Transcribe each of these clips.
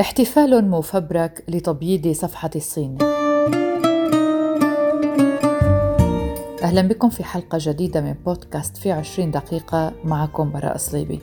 احتفال مفبرك لتبييض صفحة الصين. أهلا بكم في حلقة جديدة من بودكاست في عشرين دقيقة معكم براء صليبي.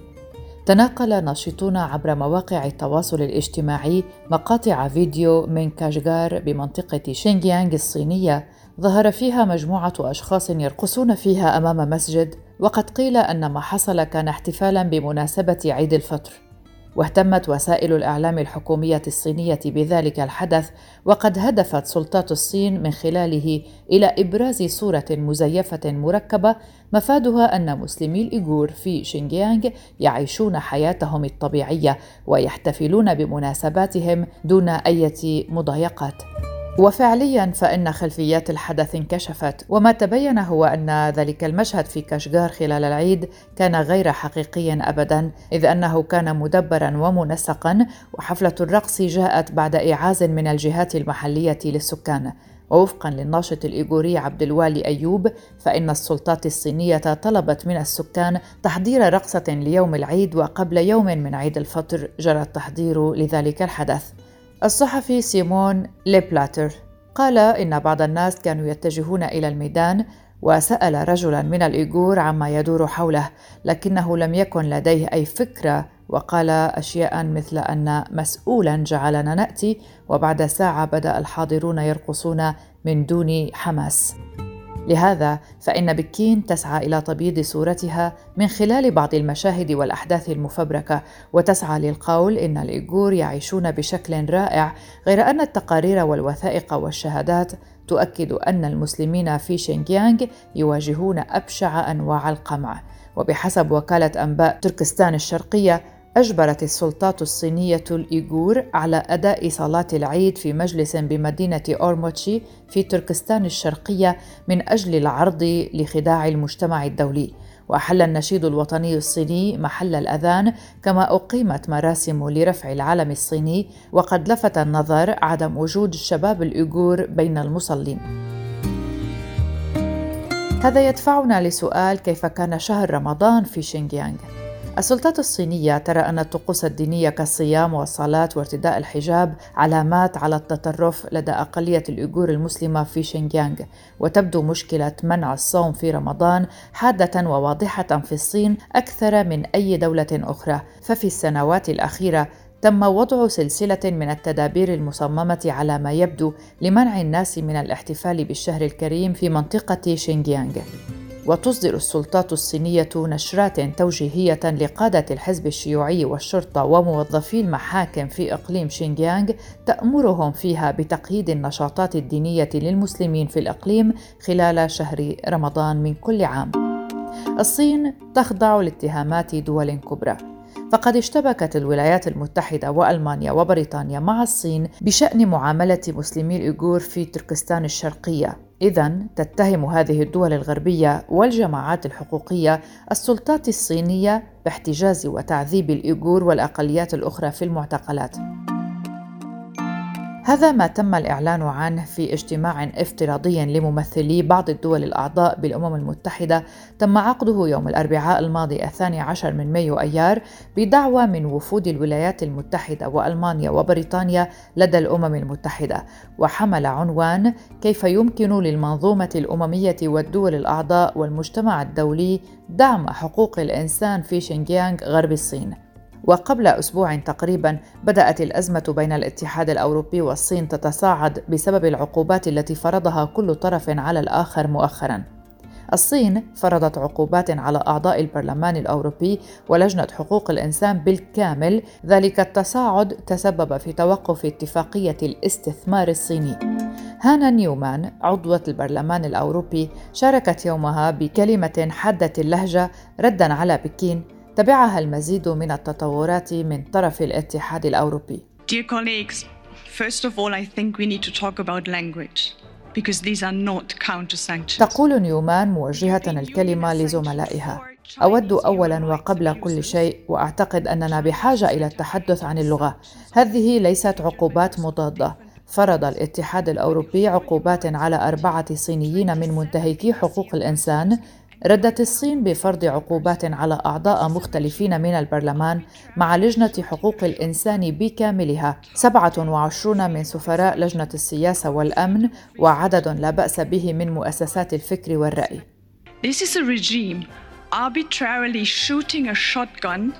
تناقل ناشطون عبر مواقع التواصل الاجتماعي مقاطع فيديو من كاشغار بمنطقة شينجيانغ الصينية ظهر فيها مجموعة أشخاص يرقصون فيها أمام مسجد وقد قيل أن ما حصل كان احتفالا بمناسبة عيد الفطر واهتمت وسائل الإعلام الحكومية الصينية بذلك الحدث وقد هدفت سلطات الصين من خلاله إلى إبراز صورة مزيفة مركبة مفادها أن مسلمي الإيغور في شينجيانغ يعيشون حياتهم الطبيعية ويحتفلون بمناسباتهم دون أي مضايقات. وفعليا فإن خلفيات الحدث انكشفت وما تبين هو أن ذلك المشهد في كاشغار خلال العيد كان غير حقيقي أبدا إذ أنه كان مدبرا ومنسقا وحفلة الرقص جاءت بعد إيعاز من الجهات المحلية للسكان. ووفقا للناشط الإيغوري عبد الوالي أيوب فإن السلطات الصينية طلبت من السكان تحضير رقصة ليوم العيد وقبل يوم من عيد الفطر جرى التحضير لذلك الحدث. الصحفي سيمون ليبلاتر قال إن بعض الناس كانوا يتجهون إلى الميدان وسأل رجلا من الإيغور عما يدور حوله لكنه لم يكن لديه أي فكرة وقال أشياء مثل أن مسؤولا جعلنا نأتي وبعد ساعة بدأ الحاضرون يرقصون من دون حماس. لهذا فإن بكين تسعى إلى تبييض صورتها من خلال بعض المشاهد والأحداث المفبركة وتسعى للقول إن الإيغور يعيشون بشكل رائع غير أن التقارير والوثائق والشهادات تؤكد أن المسلمين في شينجيانغ يواجهون أبشع أنواع القمع. وبحسب وكالة أنباء تركستان الشرقية أجبرت السلطات الصينية الإيغور على أداء صلاة العيد في مجلس بمدينة أورموتشي في تركستان الشرقية من أجل العرض لخداع المجتمع الدولي. وأحل النشيد الوطني الصيني محل الأذان كما أقيمت مراسم لرفع العلم الصيني وقد لفت النظر عدم وجود الشباب الإيغور بين المصلين. هذا يدفعنا لسؤال كيف كان شهر رمضان في شينجيانغ؟ السلطات الصينية ترى أن الطقوس الدينية كالصيام والصلاة وارتداء الحجاب علامات على التطرف لدى أقلية الأيغور المسلمة في شينجيانغ. وتبدو مشكلة منع الصوم في رمضان حادة وواضحة في الصين أكثر من أي دولة أخرى. ففي السنوات الأخيرة تم وضع سلسلة من التدابير المصممة على ما يبدو لمنع الناس من الاحتفال بالشهر الكريم في منطقة شينجيانغ. وتصدر السلطات الصينية نشرات توجيهية لقادة الحزب الشيوعي والشرطة وموظفي المحاكم في إقليم شينجيانغ تأمرهم فيها بتقييد النشاطات الدينية للمسلمين في الإقليم خلال شهر رمضان من كل عام. الصين تخضع لاتهامات دول كبرى فقد اشتبكت الولايات المتحدة وألمانيا وبريطانيا مع الصين بشأن معاملة مسلمي الإيغور في تركستان الشرقية إذا تتهم هذه الدول الغربية والجماعات الحقوقية السلطات الصينية باحتجاز وتعذيب الإيغور والأقليات الأخرى في المعتقلات. هذا ما تم الإعلان عنه في اجتماع افتراضي لممثلي بعض الدول الأعضاء بالأمم المتحدة. تم عقده يوم الأربعاء الماضي الثاني عشر من مايو أيار بدعوة من وفود الولايات المتحدة وألمانيا وبريطانيا لدى الأمم المتحدة. وحمل عنوان كيف يمكن للمنظومة الأممية والدول الأعضاء والمجتمع الدولي دعم حقوق الإنسان في شينجيانغ غرب الصين. وقبل أسبوع تقريبا بدأت الأزمة بين الاتحاد الأوروبي والصين تتصاعد بسبب العقوبات التي فرضها كل طرف على الآخر مؤخرا. الصين فرضت عقوبات على أعضاء البرلمان الأوروبي ولجنة حقوق الإنسان بالكامل ذلك التصاعد تسبب في توقف اتفاقية الاستثمار الصيني. هانا نيومان عضوة البرلمان الأوروبي شاركت يومها بكلمة حادة اللهجة ردا على بكين تبعها المزيد من التطورات من طرف الاتحاد الأوروبي. Dear colleagues, first of all I think we need to talk about language. Because these are not counter sanctions. تقول نيومان موجهة الكلمة لزملائها أود أولا وقبل كل شيء وأعتقد أننا بحاجة إلى التحدث عن اللغة هذه ليست عقوبات مضادة فرض الاتحاد الأوروبي عقوبات على أربعة صينيين من منتهكي حقوق الإنسان ردت الصين بفرض عقوبات على أعضاء مختلفين من البرلمان مع لجنة حقوق الإنسان بكاملها. 27 من سفراء لجنة السياسة والأمن وعدد لا بأس به من مؤسسات الفكر والرأي. This is a regime arbitrarily shooting a shotgun,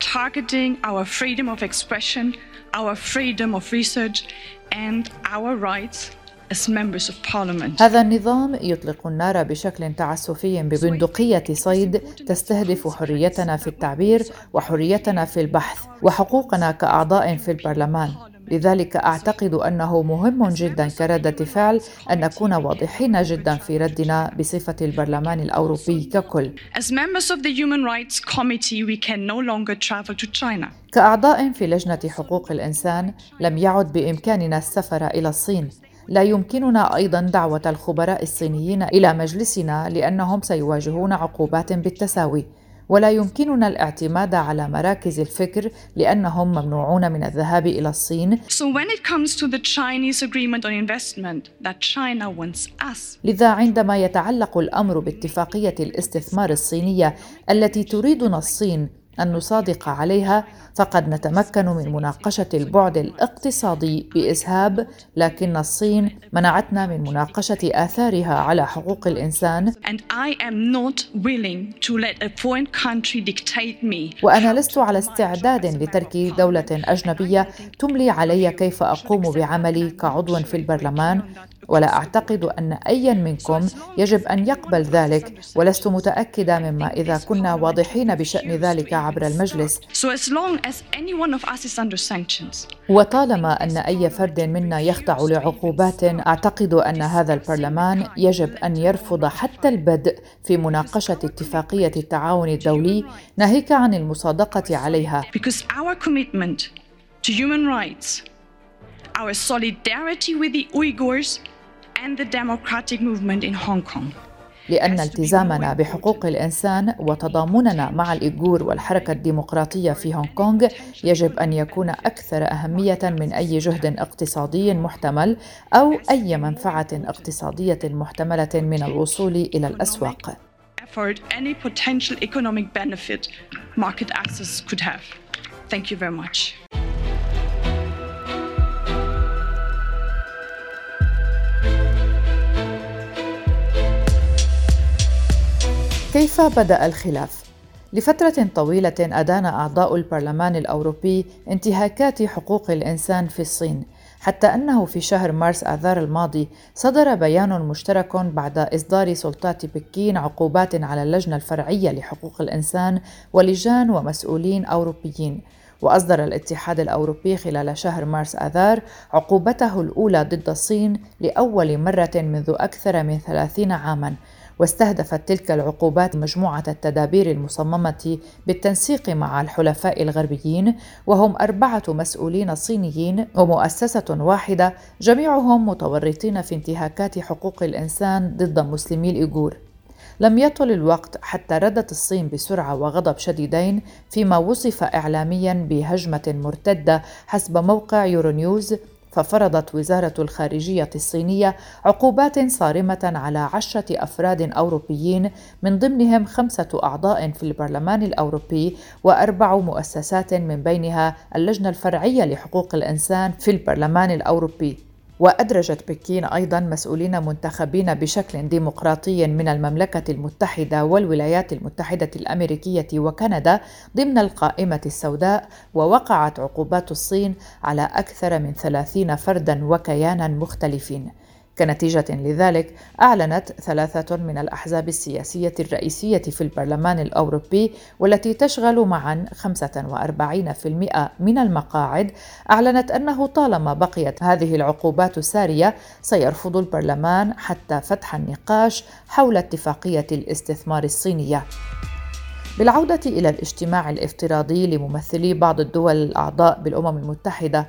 targeting our freedom of expression, our freedom of research, and our rights as members of parliament. هذا النظام يطلق النار بشكل تعسفي ببندقية صيد تستهدف حريتنا في التعبير وحريتنا في البحث وحقوقنا كأعضاء في البرلمان لذلك أعتقد أنه مهم جدا كرده فعل أن نكون واضحين جدا في ردنا بصفة البرلمان الأوروبي ككل. As members of the Human Rights Committee, we can no longer travel to China. كأعضاء في لجنة حقوق الإنسان لم يعد بإمكاننا السفر إلى الصين لا يمكننا أيضا دعوة الخبراء الصينيين إلى مجلسنا لأنهم سيواجهون عقوبات بالتساوي ولا يمكننا الاعتماد على مراكز الفكر لأنهم ممنوعون من الذهاب إلى الصين. So when it comes to the Chinese agreement on investment that China wants us. لذا عندما يتعلق الأمر باتفاقية الاستثمار الصينية التي تريدنا الصين أن نصادق عليها فقد نتمكن من مناقشة البعد الاقتصادي باسهاب لكن الصين منعتنا من مناقشة آثارها على حقوق الإنسان. وأنا لست على استعداد لترك دولة أجنبية تملي علي كيف أقوم بعملي كعضو في البرلمان. ولا أعتقد أن ايا منكم يجب أن يقبل ذلك ولست متأكدة مما إذا كنا واضحين بشأن ذلك عبر المجلس so as long as any one of us is under sanctions. وطالما ان اي فرد منا يخضع لعقوبات اعتقد ان هذا البرلمان يجب ان يرفض حتى البدء في مناقشه اتفاقيه التعاون الدولي ناهيك عن المصادقه عليها. To human rights, our solidarity with the Uyghurs and the democratic movement in Hong Kong لأن التزامنا بحقوق الإنسان وتضامننا مع الإيغور والحركة الديمقراطية في هونغ كونغ يجب أن يكون أكثر أهمية من أي جهد اقتصادي محتمل أو أي منفعة اقتصادية محتملة من الوصول إلى الأسواق. Thank you very much. كيف بدأ الخلاف؟ لفترة طويلة أدان أعضاء البرلمان الأوروبي انتهاكات حقوق الإنسان في الصين، حتى أنه في شهر مارس آذار الماضي صدر بيان مشترك بعد إصدار سلطات بكين عقوبات على اللجنة الفرعية لحقوق الإنسان ولجان ومسؤولين أوروبيين. وأصدر الاتحاد الأوروبي خلال شهر مارس آذار عقوبته الأولى ضد الصين لأول مرة منذ أكثر من ثلاثين عاماً واستهدفت تلك العقوبات مجموعة التدابير المصممة بالتنسيق مع الحلفاء الغربيين وهم أربعة مسؤولين صينيين ومؤسسة واحدة جميعهم متورطين في انتهاكات حقوق الإنسان ضد مسلمي الإيغور. لم يطل الوقت حتى ردت الصين بسرعة وغضب شديدين فيما وصف اعلاميا بهجمة مرتدة حسب موقع يورونيوز ففرضت وزارة الخارجية الصينية عقوبات صارمة على عشرة أفراد أوروبيين من ضمنهم خمسة أعضاء في البرلمان الأوروبي وأربع مؤسسات من بينها اللجنة الفرعية لحقوق الإنسان في البرلمان الأوروبي. وأدرجت بكين أيضا مسؤولين منتخبين بشكل ديمقراطي من المملكة المتحدة والولايات المتحدة الأمريكية وكندا ضمن القائمة السوداء ووقعت عقوبات الصين على أكثر من ثلاثين فردا وكيانا مختلفين. كنتيجة لذلك أعلنت ثلاثة من الأحزاب السياسية الرئيسية في البرلمان الأوروبي والتي تشغل معا 45% من المقاعد أعلنت أنه طالما بقيت هذه العقوبات سارية سيرفض البرلمان حتى فتح النقاش حول اتفاقية الاستثمار الصينية. بالعودة إلى الاجتماع الافتراضي لممثلي بعض الدول الأعضاء بالأمم المتحدة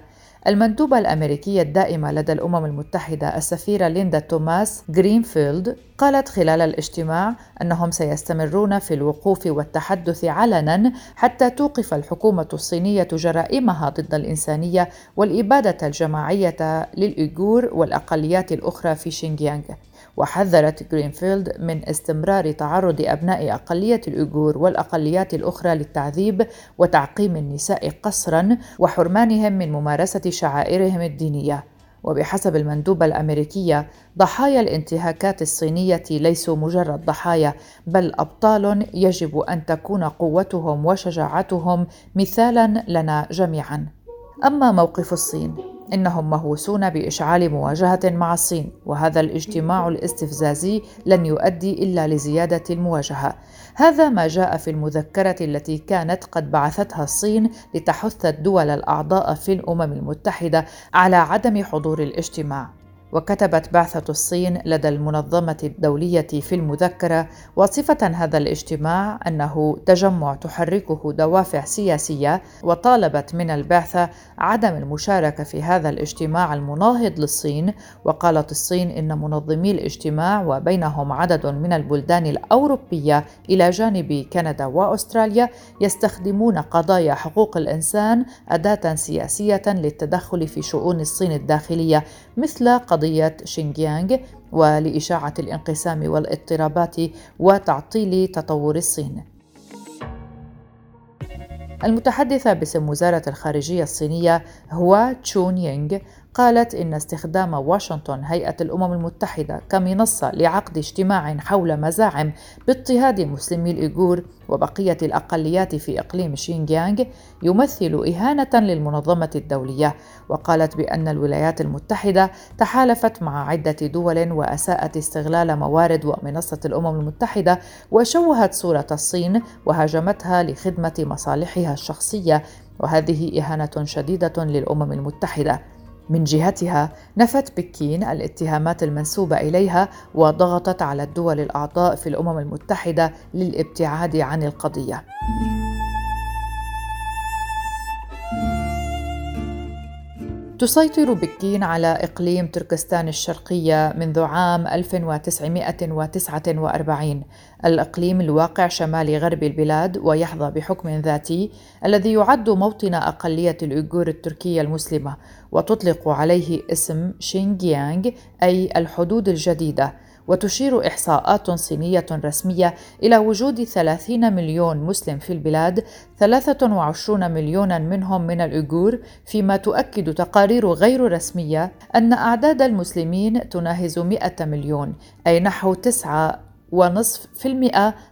المندوبة الأمريكية الدائمة لدى الأمم المتحدة السفيرة ليندا توماس جرينفيلد قالت خلال الاجتماع أنهم سيستمرون في الوقوف والتحدث علنا حتى توقف الحكومة الصينية جرائمها ضد الإنسانية والإبادة الجماعية للإيغور والأقليات الأخرى في شينجيانغ. وحذرت جرينفيلد من استمرار تعرض أبناء أقلية الأيغور والأقليات الأخرى للتعذيب وتعقيم النساء قسرا وحرمانهم من ممارسة شعائرهم الدينية. وبحسب المندوبة الأمريكية ضحايا الانتهاكات الصينية ليسوا مجرد ضحايا بل أبطال يجب أن تكون قوتهم وشجاعتهم مثالا لنا جميعا. أما موقف الصين إنهم مهووسون بإشعال مواجهة مع الصين وهذا الاجتماع الاستفزازي لن يؤدي إلا لزيادة المواجهة. هذا ما جاء في المذكرة التي كانت قد بعثتها الصين لتحث الدول الأعضاء في الأمم المتحدة على عدم حضور الاجتماع. وكتبت بعثة الصين لدى المنظمة الدولية في المذكرة وصفة هذا الاجتماع أنه تجمع تحركه دوافع سياسية وطالبت من البعثة عدم المشاركة في هذا الاجتماع المناهض للصين وقالت الصين إن منظمي الاجتماع وبينهم عدد من البلدان الأوروبية إلى جانب كندا وأستراليا يستخدمون قضايا حقوق الإنسان أداة سياسية للتدخل في شؤون الصين الداخلية مثل قضية قضية شينجيانغ ولإشاعة الانقسام والاضطرابات وتعطيل تطور الصين. المتحدثة باسم وزارة الخارجية الصينية هو تشون يينغ قالت إن استخدام واشنطن هيئة الأمم المتحدة كمنصة لعقد اجتماع حول مزاعم باضطهاد مسلمي الإيغور وبقية الأقليات في إقليم شينجيانغ يمثل إهانة للمنظمة الدولية. وقالت بأن الولايات المتحدة تحالفت مع عدة دول وأساءت استغلال موارد ومنصة الأمم المتحدة وشوهت صورة الصين وهاجمتها لخدمة مصالحها الشخصية. وهذه إهانة شديدة للأمم المتحدة. من جهتها نفت بكين الاتهامات المنسوبة إليها وضغطت على الدول الأعضاء في الأمم المتحدة للابتعاد عن القضية. تسيطر بكين على إقليم تركستان الشرقية منذ عام 1949 الإقليم الواقع شمال غرب البلاد ويحظى بحكم ذاتي الذي يعد موطن أقلية الأيغور التركية المسلمة وتطلق عليه اسم شينجيانغ أي الحدود الجديدة. وتشير إحصاءات صينية رسمية إلى وجود 30 مليون مسلم في البلاد 23 مليونا منهم من الأيغور فيما تؤكد تقارير غير رسمية أن أعداد المسلمين تناهز 100 مليون أي نحو 9.5%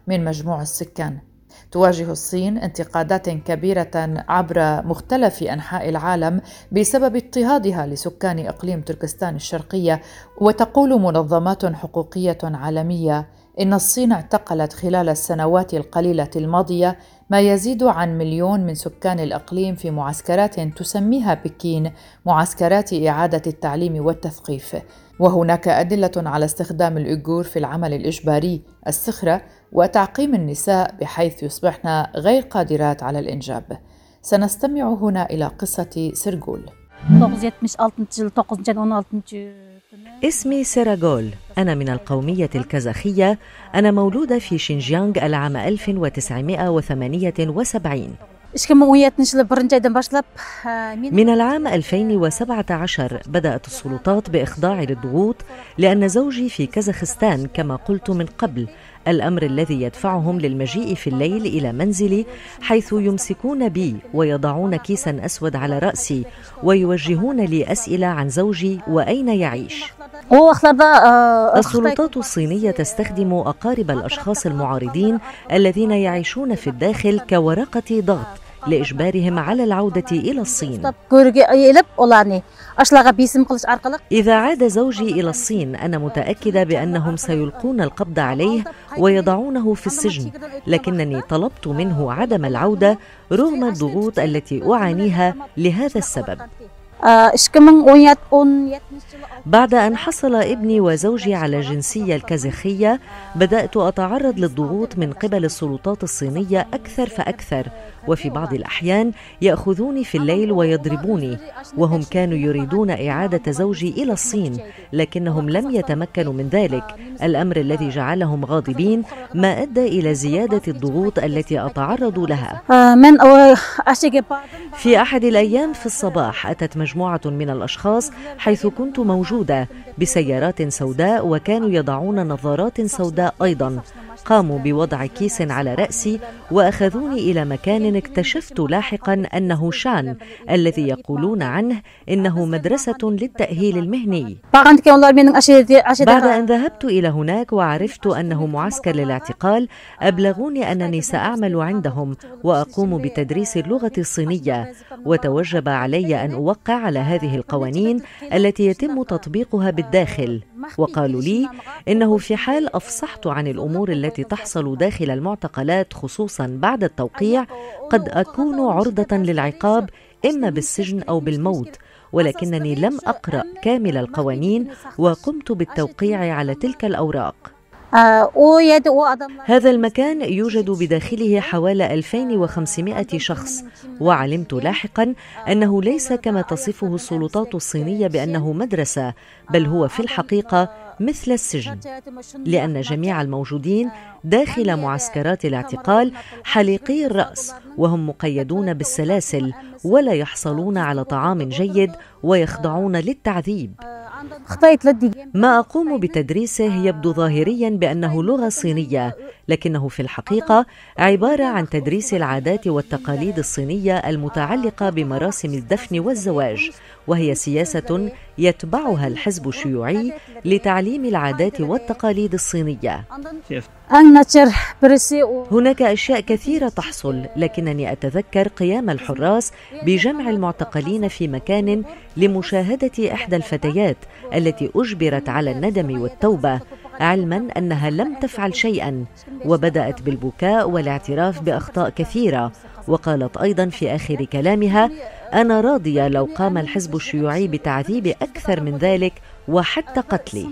من مجموع السكان. تواجه الصين انتقادات كبيرة عبر مختلف أنحاء العالم بسبب اضطهادها لسكان إقليم تركستان الشرقية وتقول منظمات حقوقية عالمية إن الصين اعتقلت خلال السنوات القليلة الماضية ما يزيد عن مليون من سكان الإقليم في معسكرات تسميها بكين معسكرات إعادة التعليم والتثقيف. وهناك أدلة على استخدام الأيغور في العمل الإجباري السخرة وتعقيم النساء بحيث يصبحن غير قادرات على الإنجاب. سنستمع هنا إلى قصة سرغول. اسمي سيراغول. أنا من القومية الكازاخية. أنا مولودة في شينجيانغ العام 1978 من العام 2017 بدأت السلطات بإخضاعي للضغوط لأن زوجي في كازاخستان كما قلت من قبل الأمر الذي يدفعهم للمجيء في الليل إلى منزلي حيث يمسكون بي ويضعون كيسا أسود على رأسي ويوجهون لي أسئلة عن زوجي وأين يعيش. السلطات الصينية تستخدم أقارب الأشخاص المعارضين الذين يعيشون في الداخل كورقة ضغط لإجبارهم على العودة إلى الصين. إذا عاد زوجي إلى الصين أنا متأكدة بأنهم سيلقون القبض عليه ويضعونه في السجن لكنني طلبت منه عدم العودة رغم الضغوط التي أعانيها لهذا السبب. بعد أن حصل ابني وزوجي على الجنسية الكازاخية بدأت أتعرض للضغوط من قبل السلطات الصينية أكثر فأكثر وفي بعض الأحيان يأخذوني في الليل ويضربوني وهم كانوا يريدون إعادة زوجي إلى الصين لكنهم لم يتمكنوا من ذلك. الأمر الذي جعلهم غاضبين ما أدى إلى زيادة الضغوط التي أتعرض لها. في أحد الأيام في الصباح أتت مجموعة من الأشخاص حيث كنت موجودة بسيارات سوداء وكانوا يضعون نظارات سوداء أيضا. قاموا بوضع كيس على رأسي وأخذوني إلى مكان اكتشفت لاحقا أنه شان الذي يقولون عنه إنه مدرسة للتأهيل المهني. بعد أن ذهبت إلى هناك وعرفت أنه معسكر للاعتقال أبلغوني أنني سأعمل عندهم وأقوم بتدريس اللغة الصينية. وتوجب علي أن أوقع على هذه القوانين التي يتم تطبيقها بالداخل. وقالوا لي إنه في حال أفصحت عن الأمور التي تحصل داخل المعتقلات خصوصا بعد التوقيع قد أكون عرضة للعقاب إما بالسجن أو بالموت ولكنني لم أقرأ كامل القوانين وقمت بالتوقيع على تلك الأوراق. هذا المكان يوجد بداخله حوالي 2500 شخص وعلمت لاحقا أنه ليس كما تصفه السلطات الصينية بأنه مدرسة بل هو في الحقيقة مثل السجن لأن جميع الموجودين داخل معسكرات الاعتقال حليقي الرأس وهم مقيدون بالسلاسل ولا يحصلون على طعام جيد ويخضعون للتعذيب. ما أقوم بتدريسه يبدو ظاهريا بأنه لغة صينية لكنه في الحقيقة عبارة عن تدريس العادات والتقاليد الصينية المتعلقة بمراسم الدفن والزواج. وهي سياسة يتبعها الحزب الشيوعي لتعليم العادات والتقاليد الصينية. هناك أشياء كثيرة تحصل لكنني أتذكر قيام الحراس بجمع المعتقلين في مكان لمشاهدة إحدى الفتيات التي أجبرت على الندم والتوبة علما أنها لم تفعل شيئا وبدأت بالبكاء والاعتراف بأخطاء كثيرة. وقالت أيضا في آخر كلامها أنا راضية لو قام الحزب الشيوعي بتعذيب أكثر من ذلك وحتى قتلي.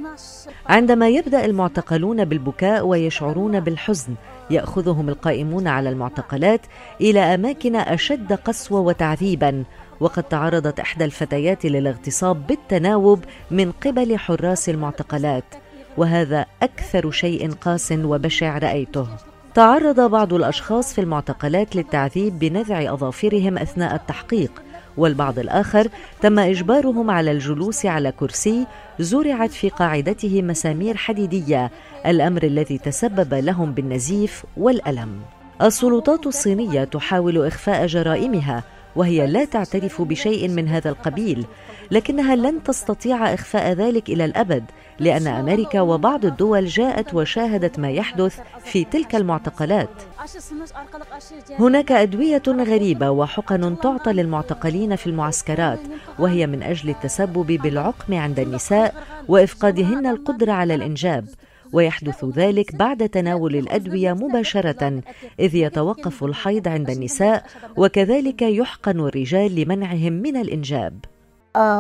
عندما يبدأ المعتقلون بالبكاء ويشعرون بالحزن يأخذهم القائمون على المعتقلات إلى أماكن أشد قسوة وتعذيبا وقد تعرضت إحدى الفتيات للاغتصاب بالتناوب من قبل حراس المعتقلات وهذا أكثر شيء قاس وبشع رأيته. تعرض بعض الأشخاص في المعتقلات للتعذيب بنزع أظافرهم أثناء التحقيق والبعض الآخر تم إجبارهم على الجلوس على كرسي زرعت في قاعدته مسامير حديدية الأمر الذي تسبب لهم بالنزيف والألم. السلطات الصينية تحاول إخفاء جرائمها وهي لا تعترف بشيء من هذا القبيل لكنها لن تستطيع إخفاء ذلك إلى الأبد لأن أمريكا وبعض الدول جاءت وشاهدت ما يحدث في تلك المعتقلات. هناك أدوية غريبة وحقن تعطى للمعتقلين في المعسكرات وهي من أجل التسبب بالعقم عند النساء وإفقادهن القدرة على الإنجاب. ويحدث ذلك بعد تناول الأدوية مباشرة إذ يتوقف الحيض عند النساء وكذلك يحقن الرجال لمنعهم من الإنجاب.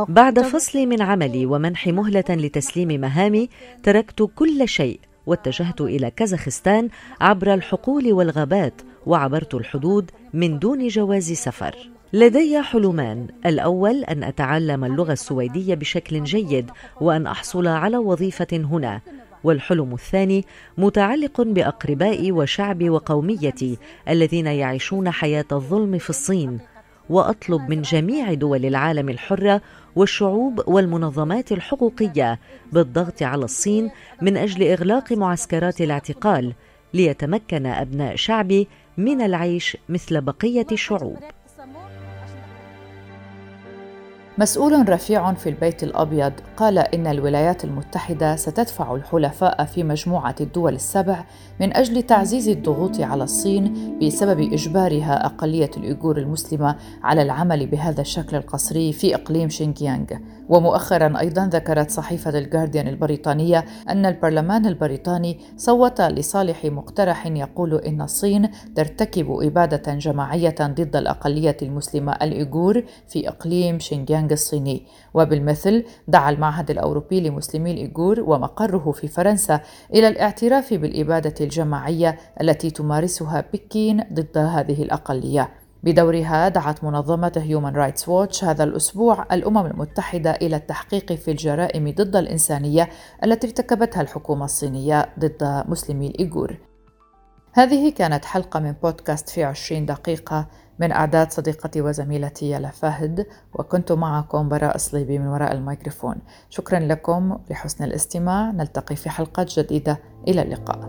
بعد فصلي من عملي ومنح مهلة لتسليم مهامي تركت كل شيء واتجهت إلى كازاخستان عبر الحقول والغابات وعبرت الحدود من دون جواز سفر. لدي حلمان الأول أن أتعلم اللغة السويدية بشكل جيد وأن أحصل على وظيفة هنا. والحلم الثاني متعلق بأقربائي وشعبي وقوميتي الذين يعيشون حياة الظلم في الصين وأطلب من جميع دول العالم الحره والشعوب والمنظمات الحقوقية بالضغط على الصين من أجل إغلاق معسكرات الاعتقال ليتمكن أبناء شعبي من العيش مثل بقية الشعوب. مسؤول رفيع في البيت الأبيض قال إن الولايات المتحدة ستدفع الحلفاء في مجموعة الدول السبع من أجل تعزيز الضغوط على الصين بسبب إجبارها أقلية الأيغور المسلمة على العمل بهذا الشكل القسري في إقليم شينجيانغ. ومؤخرا أيضا ذكرت صحيفة الجارديان البريطانية أن البرلمان البريطاني صوت لصالح مقترح يقول إن الصين ترتكب إبادة جماعية ضد الأقلية المسلمة الأيغور في إقليم شينجيانغ. الصيني. وبالمثل دعا المعهد الأوروبي لمسلمي الإيغور ومقره في فرنسا إلى الاعتراف بالإبادة الجماعية التي تمارسها بكين ضد هذه الأقلية. بدورها دعت منظمة هيومن رايتس ووتش هذا الأسبوع الأمم المتحدة إلى التحقيق في الجرائم ضد الإنسانية التي ارتكبتها الحكومة الصينية ضد مسلمي الإيغور. هذه كانت حلقة من بودكاست في عشرين دقيقة. من إعداد صديقتي وزميلتي يلا فهد وكنت معكم براء صليبي من وراء الميكروفون. شكرا لكم لحسن الاستماع. نلتقي في حلقات جديدة. إلى اللقاء.